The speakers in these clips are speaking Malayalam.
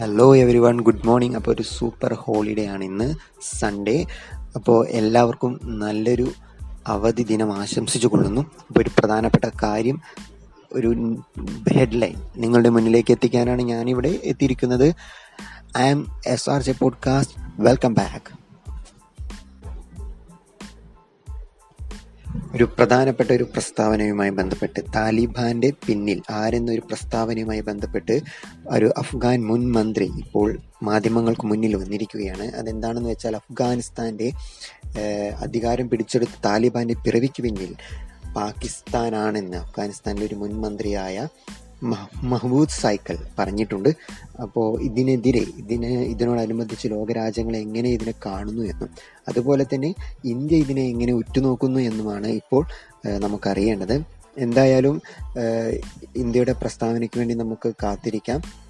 Hello everyone good morning അപ്പോൾ ഒരു സൂപ്പർ ഹോളിഡേ ആണ് ഇന്ന് സൺഡേ അപ്പോൾ എല്ലാവർക്കും നല്ലൊരു അവധി ദിനം ആശംസിച്ചു കൊള്ളുന്നു. അപ്പോൾ ഒരു പ്രധാനപ്പെട്ട കാര്യം ഒരു ഹെഡ്ലൈൻ നിങ്ങളുടെ മുന്നിലേക്ക് എത്തിക്കാനാണ് ഞാനിവിടെ എത്തിയിരിക്കുന്നത്. I am S R J podcast welcome back ഒരു പ്രധാനപ്പെട്ട ഒരു പ്രസ്താവനയുമായി ബന്ധപ്പെട്ട് താലിബാന്റെ പിന്നിൽ ആരെന്നൊരു പ്രസ്താവനയുമായി ബന്ധപ്പെട്ട് ഒരു അഫ്ഗാൻ മുൻ മന്ത്രി ഇപ്പോൾ മാധ്യമങ്ങൾക്ക് മുന്നിൽ വന്നിരിക്കുകയാണ്. അതെന്താണെന്ന് വെച്ചാൽ അഫ്ഗാനിസ്ഥാന്റെ അധികാരം പിടിച്ചെടുത്ത താലിബാന്റെ പിറവിക്ക് പിന്നിൽ പാകിസ്ഥാനാണെന്ന് അഫ്ഗാനിസ്ഥാനിലെ ഒരു മുൻ മന്ത്രിയായ മഹ- സൈക്കിൾ പറഞ്ഞിട്ടുണ്ട്. അപ്പോൾ ഇതിനെതിരെ ഇതിന് ഇതിനോടനുബന്ധിച്ച് ലോകരാജ്യങ്ങൾ എങ്ങനെ ഇതിനെ കാണുന്നു എന്നും അതുപോലെ തന്നെ ഇന്ത്യ ഇതിനെ എങ്ങനെ ഉറ്റുനോക്കുന്നു എന്നുമാണ് ഇപ്പോൾ നമുക്കറിയേണ്ടത്. എന്തായാലും ഇന്ത്യയുടെ പ്രസ്താവനയ്ക്ക് വേണ്ടി നമുക്ക് കാത്തിരിക്കാം.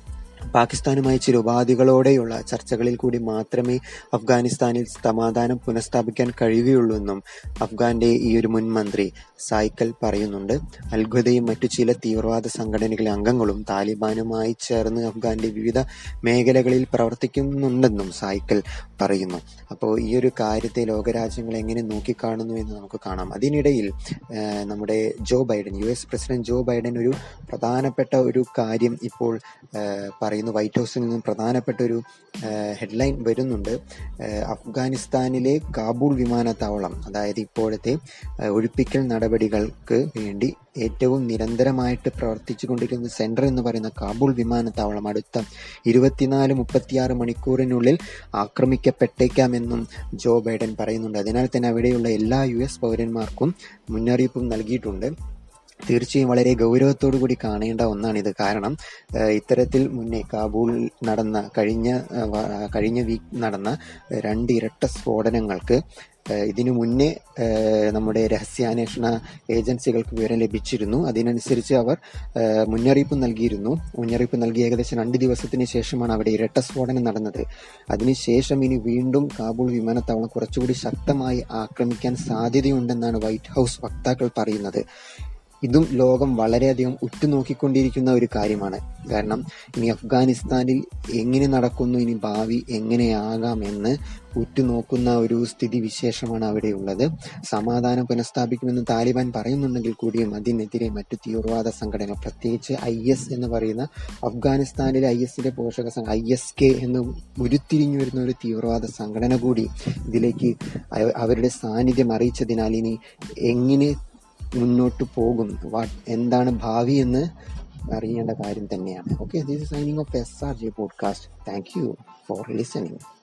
പാകിസ്ഥാനുമായി ചില ഉപാധികളോടെയുള്ള ചർച്ചകളിൽ കൂടി മാത്രമേ അഫ്ഗാനിസ്ഥാനിൽ സമാധാനം പുനഃസ്ഥാപിക്കാൻ കഴിയുകയുള്ളൂ എന്നും അഫ്ഗാന്റെ ഈ ഒരു മുൻ മന്ത്രി സായിക്കൽ പറയുന്നുണ്ട്. അൽഖ്വദയും മറ്റു ചില തീവ്രവാദ സംഘടനകളിലെ അംഗങ്ങളും താലിബാനുമായി ചേർന്ന് അഫ്ഗാന്റെ വിവിധ മേഖലകളിൽ പ്രവർത്തിക്കുന്നുണ്ടെന്നും സായിക്കൽ പറയുന്നു. അപ്പോൾ ഈ ഒരു കാര്യത്തെ ലോകരാജ്യങ്ങൾ എങ്ങനെ നോക്കിക്കാണുന്നു എന്ന് നമുക്ക് കാണാം. അതിനിടയിൽ നമ്മുടെ Joe Biden U S president Joe Biden ഒരു പ്രധാനപ്പെട്ട ഒരു കാര്യം ഇപ്പോൾ ഏഹ്, പറയുന്നു വൈറ്റ് ഹൗസിൽ നിന്നും പ്രധാനപ്പെട്ട ഒരു ഹെഡ്ലൈൻ വരുന്നുണ്ട്. അഫ്ഗാനിസ്ഥാനിലെ കാബൂൾ വിമാനത്താവളം അതായത് ഇപ്പോഴത്തെ ഒഴിപ്പിക്കൽ നടപടികൾക്ക് വേണ്ടി ഏറ്റവും നിരന്തരമായിട്ട് പ്രവർത്തിച്ചു കൊണ്ടിരിക്കുന്ന സെന്റർ എന്ന് പറയുന്ന കാബൂൾ വിമാനത്താവളം അടുത്ത ഇരുപത്തിനാല് മുപ്പത്തിയാറ് മണിക്കൂറിനുള്ളിൽ ആക്രമിക്കപ്പെട്ടേക്കാമെന്നും ജോ ബൈഡൻ പറയുന്നുണ്ട്. അതിനാൽ തന്നെ അവിടെയുള്ള എല്ലാ യു എസ് പൗരന്മാർക്കും മുന്നറിയിപ്പും നൽകിയിട്ടുണ്ട്. തീർച്ചയായും വളരെ ഗൗരവത്തോടു കൂടി കാണേണ്ട ഒന്നാണ് ഇത് കാരണം ഇത്തരത്തിൽ മുന്നേ കാബൂളിൽ നടന്ന കഴിഞ്ഞ കഴിഞ്ഞ വീക്ക് നടന്ന രണ്ട് ഇരട്ട സ്ഫോടനങ്ങൾക്ക് ഇതിനു മുന്നേ നമ്മുടെ രഹസ്യാന്വേഷണ ഏജൻസികൾക്ക് വിവരം ലഭിച്ചിരുന്നു. അതിനനുസരിച്ച് അവർ മുന്നറിയിപ്പ് നൽകിയിരുന്നു. മുന്നറിയിപ്പ് നൽകി ഏകദേശം രണ്ട് ദിവസത്തിന് ശേഷമാണ് അവിടെ ഇരട്ട സ്ഫോടനം നടന്നത്. അതിനുശേഷം ഇനി വീണ്ടും കാബൂൾ വിമാനത്താവളം കുറച്ചുകൂടി ശക്തമായി ആക്രമിക്കാൻ സാധ്യതയുണ്ടെന്നാണ് വൈറ്റ് ഹൗസ് വക്താക്കൾ പറയുന്നത്. ഇതും ലോകം വളരെയധികം ഉറ്റുനോക്കിക്കൊണ്ടിരിക്കുന്ന ഒരു കാര്യമാണ്. കാരണം ഇനി അഫ്ഗാനിസ്ഥാനിൽ എങ്ങനെ നടക്കുന്നു ഇനി ഭാവി എങ്ങനെയാകാം എന്ന് ഉറ്റുനോക്കുന്ന ഒരു സ്ഥിതി വിശേഷമാണ് അവിടെയുള്ളത് സമാധാനം പുനഃസ്ഥാപിക്കുമെന്ന് താലിബാൻ പറയുന്നുണ്ടെങ്കിൽ കൂടിയും അതിനെതിരെ മറ്റു തീവ്രവാദ സംഘടനകൾ പ്രത്യേകിച്ച് ഐ എസ് എന്ന് പറയുന്ന അഫ്ഗാനിസ്ഥാനിലെ ഐ എസിന്റെ പോഷക സംഘം ഐ എസ് കെ എന്ന് ഉരുത്തിരിഞ്ഞു വരുന്ന ഒരു തീവ്രവാദ സംഘടന കൂടി ഇതിലേക്ക് അവരുടെ സാന്നിധ്യം അറിയിച്ചതിനാൽ ഇനി എങ്ങനെ മുന്നോട്ട് പോകും. വാട്ട് എന്താണ് ഭാവി എന്ന് അറിയേണ്ട കാര്യം തന്നെയാണ്. Okay this is signing off S R J podcast thank you for listening